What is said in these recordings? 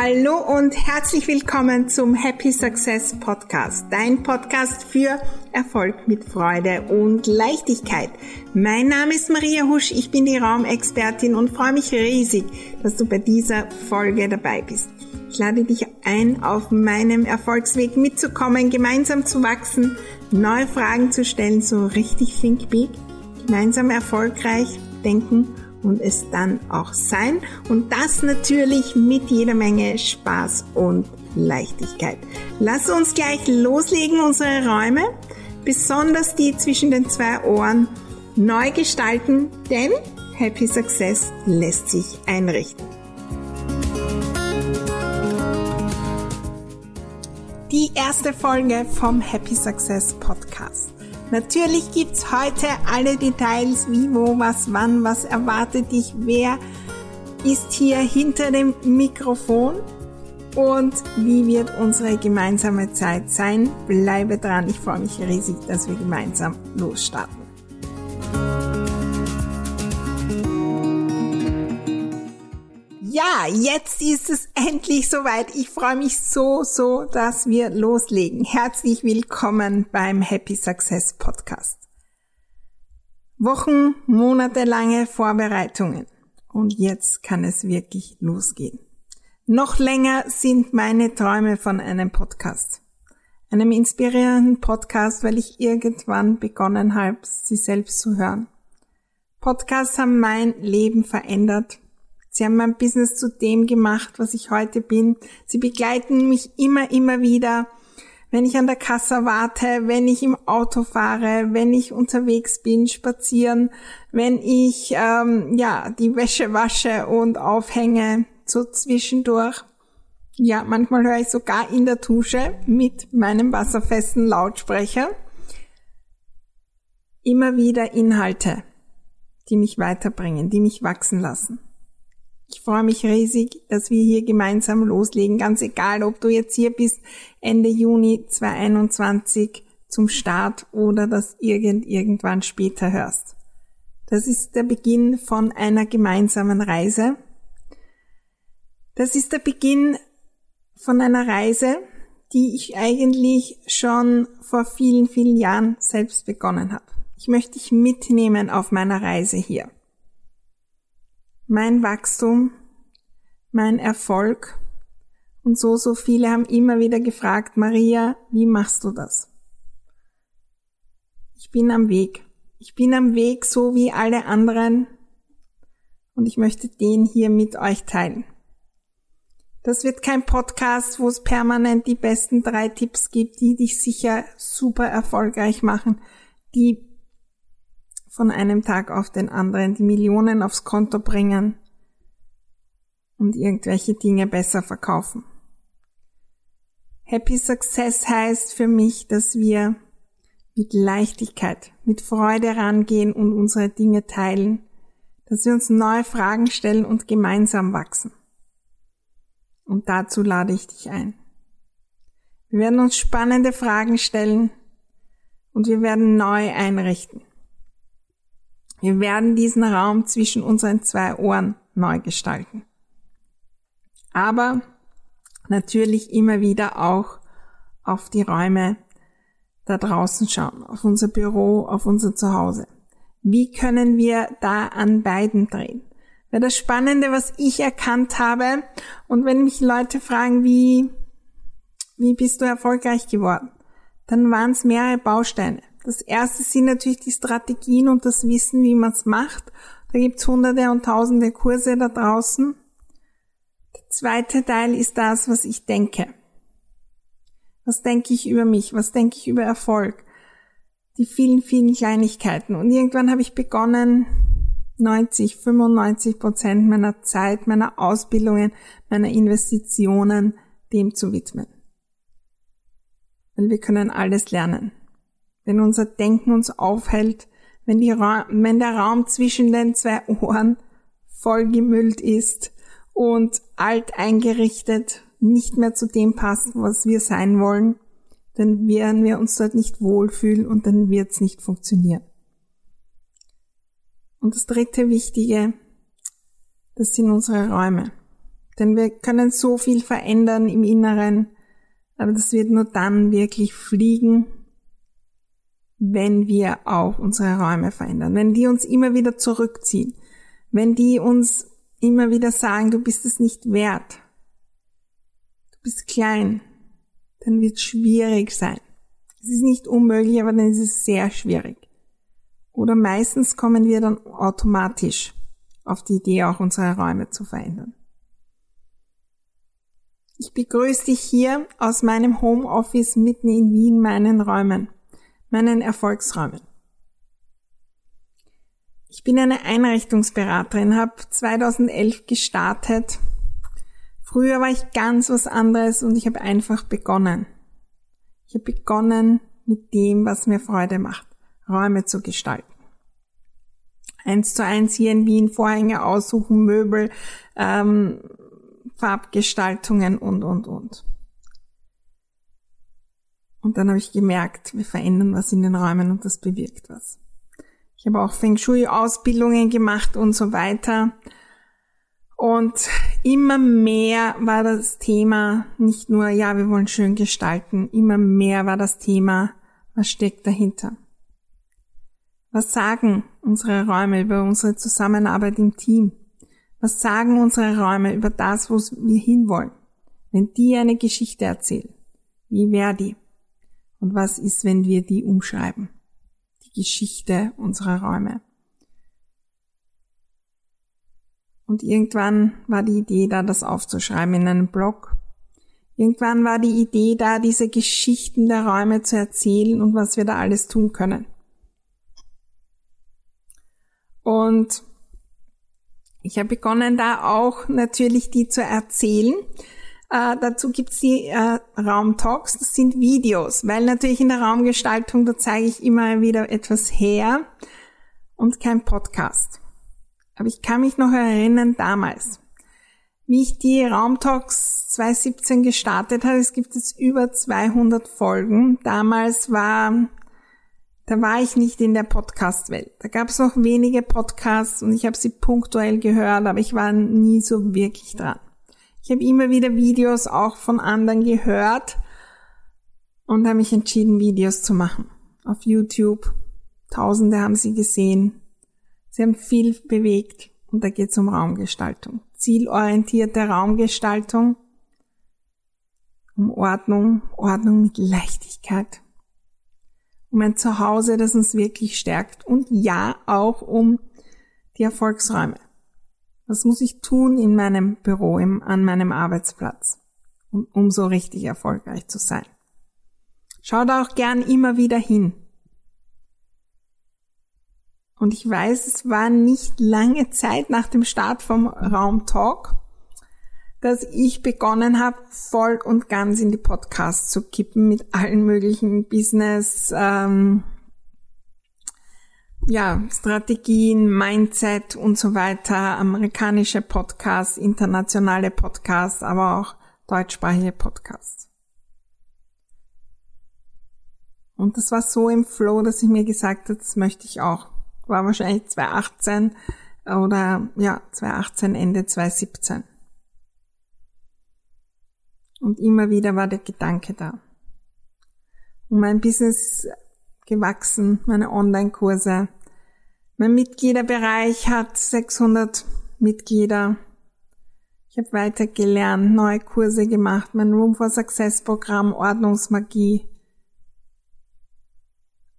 Hallo und herzlich willkommen zum Happy Success Podcast, dein Podcast für Erfolg mit Freude und Leichtigkeit. Mein Name ist Maria Husch, ich bin die Raumexpertin und freue mich riesig, dass du bei dieser Folge dabei bist. Ich lade dich ein, auf meinem Erfolgsweg mitzukommen, gemeinsam zu wachsen, neue Fragen zu stellen, so richtig think big, gemeinsam erfolgreich denken und es dann auch sein. Und das natürlich mit jeder Menge Spaß und Leichtigkeit. Lass uns gleich loslegen, unsere Räume, besonders die zwischen den zwei Ohren, neu gestalten, denn Happy Success lässt sich einrichten. Die erste Folge vom Happy Success Podcast. Natürlich gibt's heute alle Details, wie, wo, was, wann, was erwartet dich, wer ist hier hinter dem Mikrofon und wie wird unsere gemeinsame Zeit sein. Bleibe dran, ich freue mich riesig, dass wir gemeinsam losstarten. Ja, jetzt ist es endlich soweit. Ich freue mich so, so, dass wir loslegen. Herzlich willkommen beim Happy Success Podcast. Wochen, monatelange Vorbereitungen. Und jetzt kann es wirklich losgehen. Noch länger sind meine Träume von einem Podcast. Einem inspirierenden Podcast, weil ich irgendwann begonnen habe, sie selbst zu hören. Podcasts haben mein Leben verändert Sie haben mein Business zu dem gemacht, was ich heute bin. Sie begleiten mich immer, immer wieder, wenn ich an der Kasse warte, wenn ich im Auto fahre, wenn ich unterwegs bin, spazieren, wenn ich ähm, ja die Wäsche wasche und aufhänge, so zwischendurch. Ja, manchmal höre ich sogar in der Dusche mit meinem wasserfesten Lautsprecher immer wieder Inhalte, die mich weiterbringen, die mich wachsen lassen. Ich freue mich riesig, dass wir hier gemeinsam loslegen, ganz egal, ob du jetzt hier bist Ende Juni 2021 zum Start oder das irgend irgendwann später hörst. Das ist der Beginn von einer gemeinsamen Reise. Das ist der Beginn von einer Reise, die ich eigentlich schon vor vielen, vielen Jahren selbst begonnen habe. Ich möchte dich mitnehmen auf meiner Reise hier mein Wachstum, mein Erfolg. Und so, so viele haben immer wieder gefragt, Maria, wie machst du das? Ich bin am Weg. Ich bin am Weg, so wie alle anderen. Und ich möchte den hier mit euch teilen. Das wird kein Podcast, wo es permanent die besten drei Tipps gibt, die dich sicher super erfolgreich machen, die von einem Tag auf den anderen die Millionen aufs Konto bringen und irgendwelche Dinge besser verkaufen. Happy Success heißt für mich, dass wir mit Leichtigkeit, mit Freude rangehen und unsere Dinge teilen, dass wir uns neue Fragen stellen und gemeinsam wachsen. Und dazu lade ich dich ein. Wir werden uns spannende Fragen stellen und wir werden neu einrichten. Wir werden diesen Raum zwischen unseren zwei Ohren neu gestalten. Aber natürlich immer wieder auch auf die Räume da draußen schauen, auf unser Büro, auf unser Zuhause. Wie können wir da an beiden drehen? Weil das Spannende, was ich erkannt habe, und wenn mich Leute fragen, wie, wie bist du erfolgreich geworden, dann waren es mehrere Bausteine. Das erste sind natürlich die Strategien und das Wissen, wie man es macht. Da gibt's hunderte und tausende Kurse da draußen. Der zweite Teil ist das, was ich denke. Was denke ich über mich? Was denke ich über Erfolg? Die vielen, vielen Kleinigkeiten. Und irgendwann habe ich begonnen, 90, 95 Prozent meiner Zeit, meiner Ausbildungen, meiner Investitionen dem zu widmen. Weil wir können alles lernen wenn unser Denken uns aufhält, wenn, wenn der Raum zwischen den zwei Ohren vollgemüllt ist und alt eingerichtet, nicht mehr zu dem passt, was wir sein wollen, dann werden wir uns dort nicht wohlfühlen und dann wird es nicht funktionieren. Und das dritte Wichtige, das sind unsere Räume. Denn wir können so viel verändern im Inneren, aber das wird nur dann wirklich fliegen, wenn wir auch unsere Räume verändern, wenn die uns immer wieder zurückziehen, wenn die uns immer wieder sagen, du bist es nicht wert, du bist klein, dann wird es schwierig sein. Es ist nicht unmöglich, aber dann ist es sehr schwierig. Oder meistens kommen wir dann automatisch auf die Idee, auch unsere Räume zu verändern. Ich begrüße dich hier aus meinem Homeoffice mitten in Wien, meinen Räumen, meinen Erfolgsräumen. Ich bin eine Einrichtungsberaterin, habe 2011 gestartet. Früher war ich ganz was anderes und ich habe einfach begonnen. Ich habe begonnen mit dem, was mir Freude macht, Räume zu gestalten. Eins zu eins hier in Wien Vorhänge aussuchen, Möbel, ähm, Farbgestaltungen und, und, und. Und dann habe ich gemerkt, wir verändern was in den Räumen und das bewirkt was. Ich habe auch Feng Shui-Ausbildungen gemacht und so weiter. Und immer mehr war das Thema nicht nur, ja, wir wollen schön gestalten, immer mehr war das Thema, was steckt dahinter? Was sagen unsere Räume über unsere Zusammenarbeit im Team? Was sagen unsere Räume über das, wo wir hinwollen? Wenn die eine Geschichte erzählen, wie wäre die? Und was ist, wenn wir die umschreiben? Die Geschichte unserer Räume. Und irgendwann war die Idee da, das aufzuschreiben in einem Blog. Irgendwann war die Idee da, diese Geschichten der Räume zu erzählen und was wir da alles tun können. Und ich habe begonnen, da auch natürlich die zu erzählen. Äh, dazu gibt's die äh, Raumtalks, das sind Videos, weil natürlich in der Raumgestaltung, da zeige ich immer wieder etwas her und kein Podcast. Aber ich kann mich noch erinnern damals, wie ich die Raumtalks 2017 gestartet habe. Es gibt jetzt über 200 Folgen. Damals war da war ich nicht in der Podcast-Welt. Da gab es noch wenige Podcasts und ich habe sie punktuell gehört, aber ich war nie so wirklich dran. Ich habe immer wieder Videos auch von anderen gehört und habe mich entschieden, Videos zu machen. Auf YouTube. Tausende haben sie gesehen. Sie haben viel bewegt und da geht es um Raumgestaltung. Zielorientierte Raumgestaltung, um Ordnung, Ordnung mit Leichtigkeit, um ein Zuhause, das uns wirklich stärkt und ja auch um die Erfolgsräume. Was muss ich tun in meinem Büro, im, an meinem Arbeitsplatz, um, um so richtig erfolgreich zu sein? Schau da auch gern immer wieder hin. Und ich weiß, es war nicht lange Zeit nach dem Start vom Raum Talk, dass ich begonnen habe, voll und ganz in die Podcasts zu kippen mit allen möglichen Business, ähm, ja, Strategien, Mindset und so weiter, amerikanische Podcasts, internationale Podcasts, aber auch deutschsprachige Podcasts. Und das war so im Flow, dass ich mir gesagt habe, das möchte ich auch. War wahrscheinlich 2018 oder ja, 2018, Ende 2017. Und immer wieder war der Gedanke da. Und mein Business ist gewachsen, meine Online-Kurse. Mein Mitgliederbereich hat 600 Mitglieder. Ich habe weiter gelernt, neue Kurse gemacht, mein Room for Success Programm, Ordnungsmagie.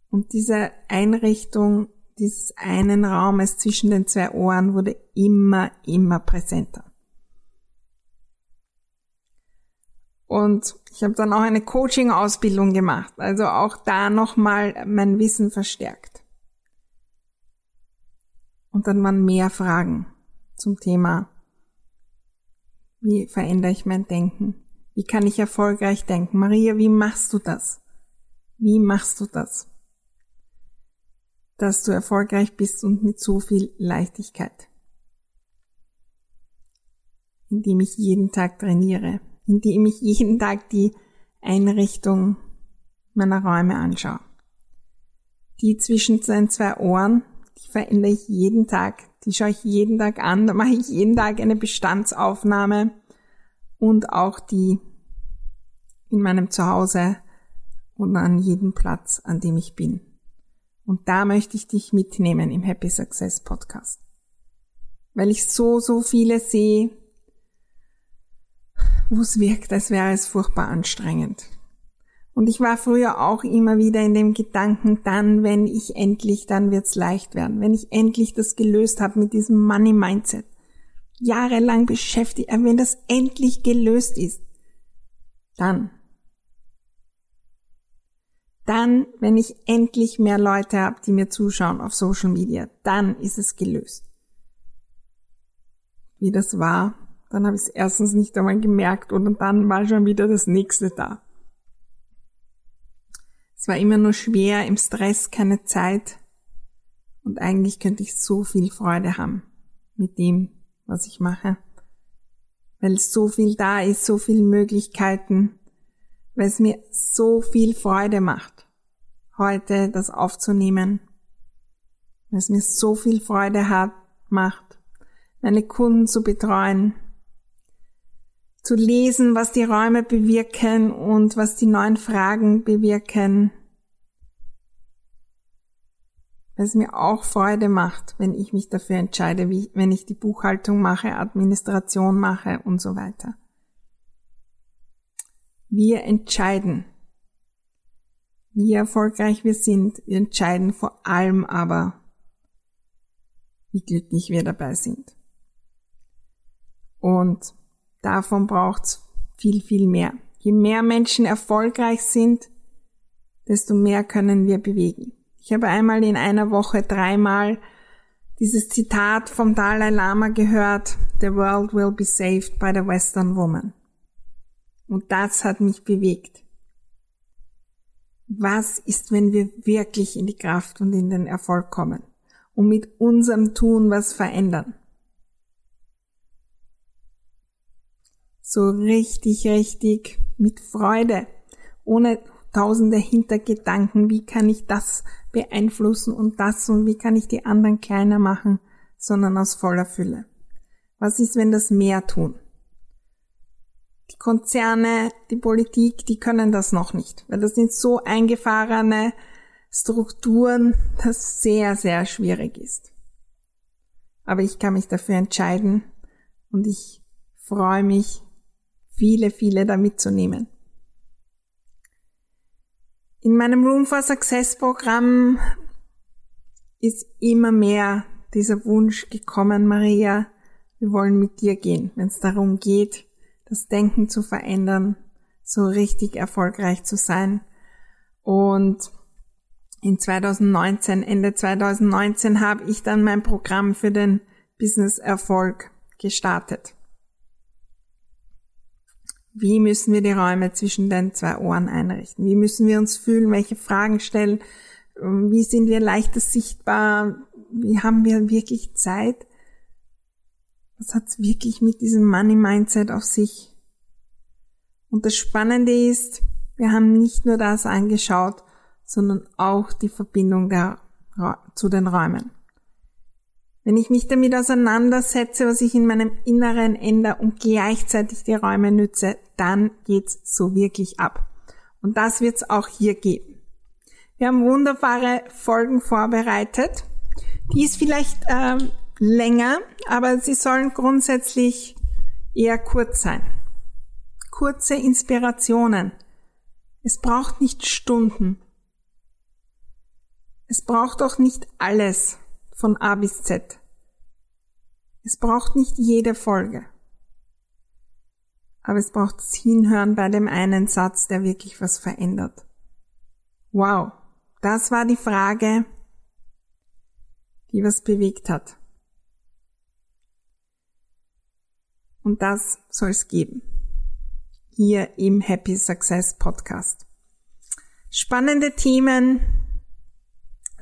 Und diese Einrichtung dieses einen Raumes zwischen den zwei Ohren wurde immer, immer präsenter. Und ich habe dann auch eine Coaching-Ausbildung gemacht, also auch da nochmal mein Wissen verstärkt. Und dann waren mehr Fragen zum Thema, wie verändere ich mein Denken? Wie kann ich erfolgreich denken? Maria, wie machst du das? Wie machst du das? Dass du erfolgreich bist und mit so viel Leichtigkeit. Indem ich jeden Tag trainiere, indem ich jeden Tag die Einrichtung meiner Räume anschaue. Die zwischen den zwei Ohren, die verändere ich jeden Tag, die schaue ich jeden Tag an, da mache ich jeden Tag eine Bestandsaufnahme und auch die in meinem Zuhause und an jedem Platz, an dem ich bin. Und da möchte ich dich mitnehmen im Happy Success Podcast. Weil ich so, so viele sehe, wo es wirkt, als wäre es furchtbar anstrengend. Und ich war früher auch immer wieder in dem Gedanken, dann, wenn ich endlich, dann wird's leicht werden. Wenn ich endlich das gelöst habe mit diesem Money Mindset. Jahrelang beschäftigt, wenn das endlich gelöst ist, dann. Dann, wenn ich endlich mehr Leute habe, die mir zuschauen auf Social Media, dann ist es gelöst. Wie das war, dann habe ich es erstens nicht einmal gemerkt und dann war schon wieder das nächste da. Es war immer nur schwer, im Stress keine Zeit. Und eigentlich könnte ich so viel Freude haben mit dem, was ich mache, weil so viel da ist, so viele Möglichkeiten, weil es mir so viel Freude macht, heute das aufzunehmen, weil es mir so viel Freude hat, macht, meine Kunden zu betreuen, zu lesen, was die Räume bewirken und was die neuen Fragen bewirken. Was mir auch Freude macht, wenn ich mich dafür entscheide, wie, wenn ich die Buchhaltung mache, Administration mache und so weiter. Wir entscheiden, wie erfolgreich wir sind. Wir entscheiden vor allem aber, wie glücklich wir dabei sind. Und Davon braucht's viel, viel mehr. Je mehr Menschen erfolgreich sind, desto mehr können wir bewegen. Ich habe einmal in einer Woche dreimal dieses Zitat vom Dalai Lama gehört, The world will be saved by the Western woman. Und das hat mich bewegt. Was ist, wenn wir wirklich in die Kraft und in den Erfolg kommen und mit unserem Tun was verändern? So richtig, richtig mit Freude, ohne tausende Hintergedanken, wie kann ich das beeinflussen und das und wie kann ich die anderen kleiner machen, sondern aus voller Fülle. Was ist, wenn das mehr tun? Die Konzerne, die Politik, die können das noch nicht, weil das sind so eingefahrene Strukturen, das sehr, sehr schwierig ist. Aber ich kann mich dafür entscheiden und ich freue mich, viele, viele da mitzunehmen. In meinem Room for Success Programm ist immer mehr dieser Wunsch gekommen, Maria, wir wollen mit dir gehen, wenn es darum geht, das Denken zu verändern, so richtig erfolgreich zu sein. Und in 2019, Ende 2019 habe ich dann mein Programm für den Business Erfolg gestartet. Wie müssen wir die Räume zwischen den zwei Ohren einrichten? Wie müssen wir uns fühlen? Welche Fragen stellen? Ähm, wie sind wir leichter sichtbar? Wie haben wir wirklich Zeit? Was hat's wirklich mit diesem Money Mindset auf sich? Und das Spannende ist, wir haben nicht nur das angeschaut, sondern auch die Verbindung der, zu den Räumen. Wenn ich mich damit auseinandersetze, was ich in meinem Inneren ändere und gleichzeitig die Räume nütze, dann geht's so wirklich ab. Und das wird's auch hier geben. Wir haben wunderbare Folgen vorbereitet. Die ist vielleicht ähm, länger, aber sie sollen grundsätzlich eher kurz sein. Kurze Inspirationen. Es braucht nicht Stunden. Es braucht auch nicht alles von A bis Z. Es braucht nicht jede Folge. Aber es braucht das Hinhören bei dem einen Satz, der wirklich was verändert. Wow, das war die Frage, die was bewegt hat. Und das soll es geben. Hier im Happy Success Podcast. Spannende Themen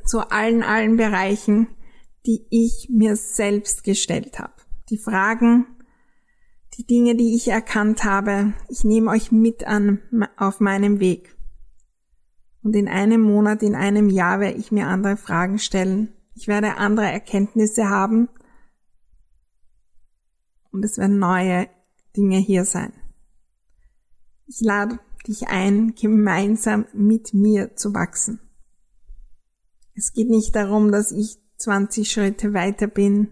zu allen, allen Bereichen die ich mir selbst gestellt habe. Die Fragen, die Dinge, die ich erkannt habe. Ich nehme euch mit an auf meinem Weg. Und in einem Monat, in einem Jahr werde ich mir andere Fragen stellen. Ich werde andere Erkenntnisse haben. Und es werden neue Dinge hier sein. Ich lade dich ein, gemeinsam mit mir zu wachsen. Es geht nicht darum, dass ich 20 Schritte weiter bin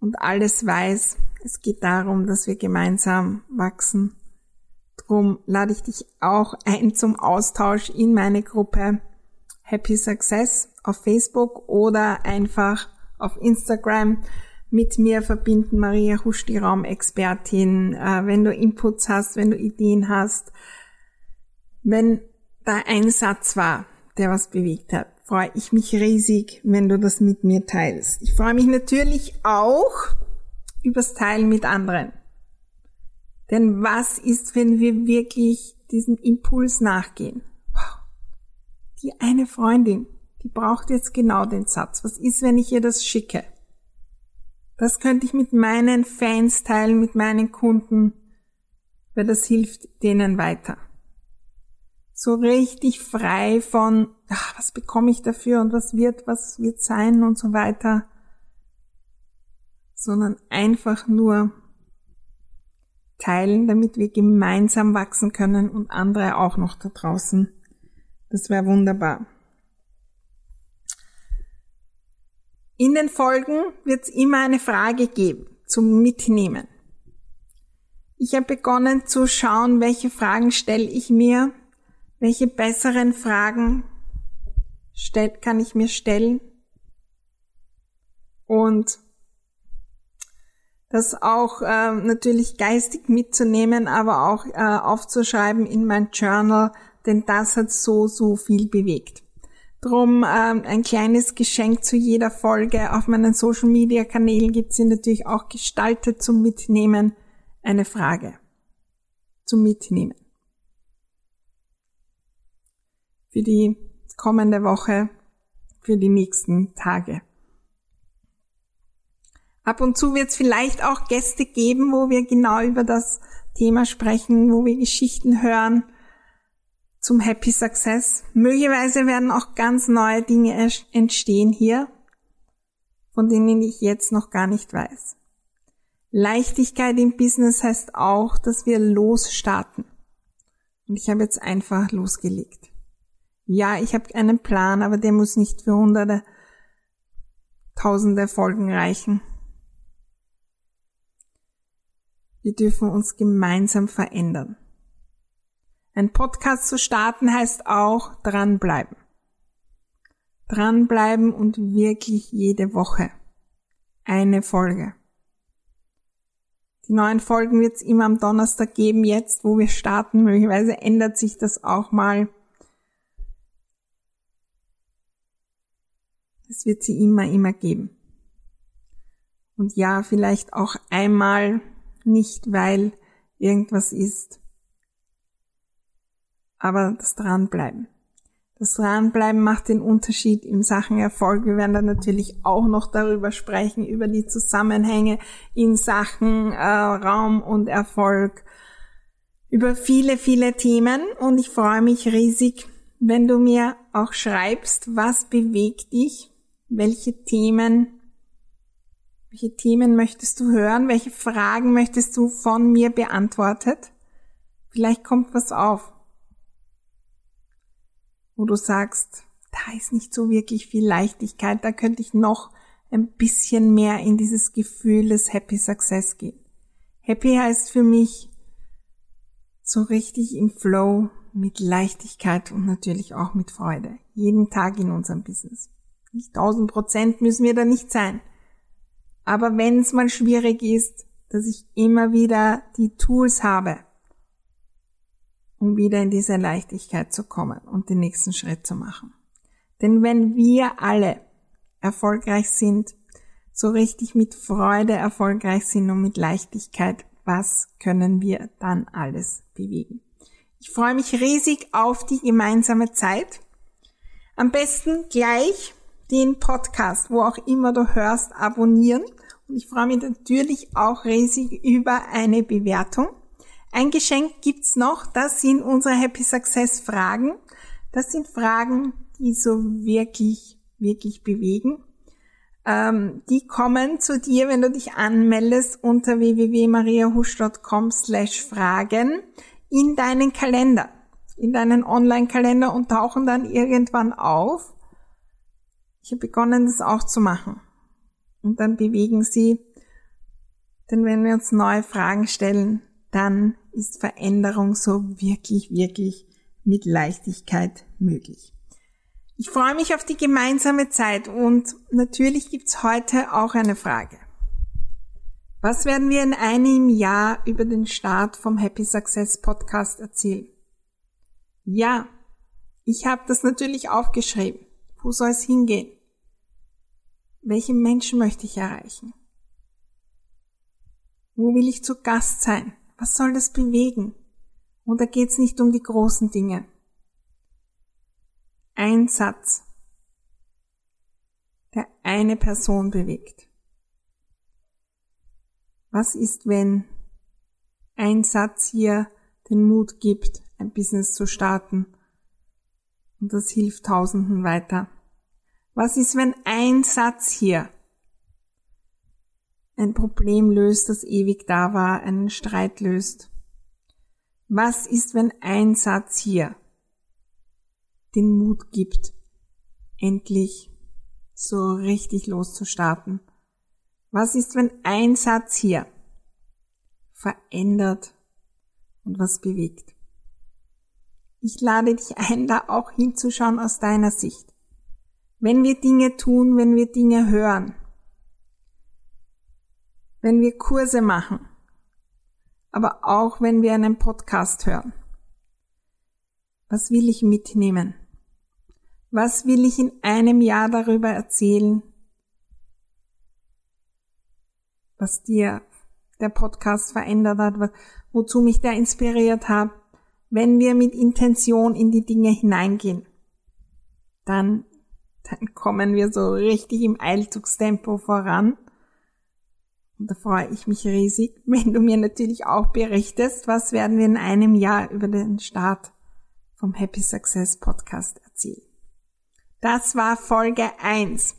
und alles weiß. Es geht darum, dass wir gemeinsam wachsen. Drum lade ich dich auch ein zum Austausch in meine Gruppe Happy Success auf Facebook oder einfach auf Instagram mit mir verbinden. Maria Husch, die Raumexpertin. Äh, wenn du Inputs hast, wenn du Ideen hast, wenn da ein Satz war, der was bewegt hat, freue ich mich riesig, wenn du das mit mir teilst. Ich freue mich natürlich auch übers Teilen mit anderen. Denn was ist, wenn wir wirklich diesem Impuls nachgehen? Wow. Die eine Freundin, die braucht jetzt genau den Satz. Was ist, wenn ich ihr das schicke? Das könnte ich mit meinen Fans teilen, mit meinen Kunden, weil das hilft denen weiter. So richtig frei von, ach, was bekomme ich dafür und was wird, was wird sein und so weiter, sondern einfach nur teilen, damit wir gemeinsam wachsen können und andere auch noch da draußen. Das wäre wunderbar. In den Folgen wird es immer eine Frage geben zum Mitnehmen. Ich habe begonnen zu schauen, welche Fragen stelle ich mir, welche besseren Fragen kann ich mir stellen und das auch äh, natürlich geistig mitzunehmen, aber auch äh, aufzuschreiben in mein Journal, denn das hat so, so viel bewegt. Drum ähm, ein kleines Geschenk zu jeder Folge. Auf meinen Social Media Kanälen gibt sie natürlich auch gestaltet zum Mitnehmen eine Frage. Zum Mitnehmen. Für die kommende Woche, für die nächsten Tage. Ab und zu wird es vielleicht auch Gäste geben, wo wir genau über das Thema sprechen, wo wir Geschichten hören zum Happy Success. Möglicherweise werden auch ganz neue Dinge entstehen hier, von denen ich jetzt noch gar nicht weiß. Leichtigkeit im Business heißt auch, dass wir losstarten. Und ich habe jetzt einfach losgelegt. Ja, ich habe einen Plan, aber der muss nicht für hunderte, tausende Folgen reichen. Wir dürfen uns gemeinsam verändern. Ein Podcast zu starten heißt auch dranbleiben. Dranbleiben und wirklich jede Woche eine Folge. Die neuen Folgen wird es immer am Donnerstag geben, jetzt wo wir starten. Möglicherweise ändert sich das auch mal. Es wird sie immer, immer geben. Und ja, vielleicht auch einmal nicht, weil irgendwas ist, aber das Dranbleiben. Das Dranbleiben macht den Unterschied in Sachen Erfolg. Wir werden dann natürlich auch noch darüber sprechen, über die Zusammenhänge in Sachen äh, Raum und Erfolg, über viele, viele Themen. Und ich freue mich riesig, wenn du mir auch schreibst, was bewegt dich, welche Themen, welche Themen möchtest du hören, welche Fragen möchtest du von mir beantwortet. Vielleicht kommt was auf wo du sagst, da ist nicht so wirklich viel Leichtigkeit, da könnte ich noch ein bisschen mehr in dieses Gefühl des Happy Success gehen. Happy heißt für mich so richtig im Flow mit Leichtigkeit und natürlich auch mit Freude. Jeden Tag in unserem Business. Nicht tausend Prozent müssen wir da nicht sein. Aber wenn es mal schwierig ist, dass ich immer wieder die Tools habe, um wieder in diese Leichtigkeit zu kommen und den nächsten Schritt zu machen. Denn wenn wir alle erfolgreich sind, so richtig mit Freude erfolgreich sind und mit Leichtigkeit, was können wir dann alles bewegen? Ich freue mich riesig auf die gemeinsame Zeit. Am besten gleich den Podcast, wo auch immer du hörst, abonnieren. Und ich freue mich natürlich auch riesig über eine Bewertung. Ein Geschenk gibt's noch, das sind unsere Happy Success Fragen. Das sind Fragen, die so wirklich, wirklich bewegen. Ähm, die kommen zu dir, wenn du dich anmeldest unter www.mariahusch.com slash Fragen. in deinen Kalender, in deinen Online-Kalender und tauchen dann irgendwann auf. Ich habe begonnen, das auch zu machen. Und dann bewegen sie. Denn wenn wir uns neue Fragen stellen, dann ist Veränderung so wirklich, wirklich mit Leichtigkeit möglich. Ich freue mich auf die gemeinsame Zeit und natürlich gibt's heute auch eine Frage. Was werden wir in einem Jahr über den Start vom Happy Success Podcast erzählen? Ja, ich habe das natürlich aufgeschrieben. Wo soll es hingehen? Welche Menschen möchte ich erreichen? Wo will ich zu Gast sein? Was soll das bewegen? Und da geht es nicht um die großen Dinge. Ein Satz, der eine Person bewegt. Was ist, wenn ein Satz hier den Mut gibt, ein Business zu starten und das hilft Tausenden weiter? Was ist, wenn ein Satz hier ein Problem löst, das ewig da war, einen Streit löst? Was ist, wenn ein Satz hier den Mut gibt, endlich so richtig loszustarten? Was ist, wenn ein Satz hier verändert und was bewegt? Ich lade dich ein, da auch hinzuschauen aus deiner Sicht. Wenn wir Dinge tun, wenn wir Dinge hören, wenn wir Kurse machen, aber auch wenn wir einen Podcast hören. Was will ich mitnehmen? Was will ich in einem Jahr darüber erzählen, was dir der Podcast verändert hat, wozu mich der inspiriert hat, wenn wir mit Intention in die Dinge hineingehen, dann, dann kommen wir so richtig im Eilzugstempo voran. Und da freue ich mich riesig, wenn du mir natürlich auch berichtest, was werden wir in einem Jahr über den Start vom Happy Success Podcast erzählen. Das war Folge 1.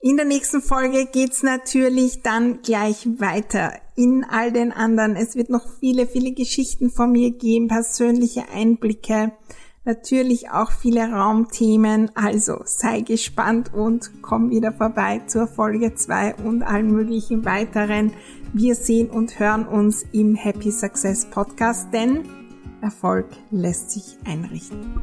In der nächsten Folge geht's natürlich dann gleich weiter in all den anderen. Es wird noch viele, viele Geschichten von mir geben, persönliche Einblicke, natürlich auch viele Raumthemen. Also sei gespannt und komm wieder vorbei zur Folge 2 und allen möglichen weiteren. Wir sehen und hören uns im Happy Success Podcast, denn Erfolg lässt sich einrichten.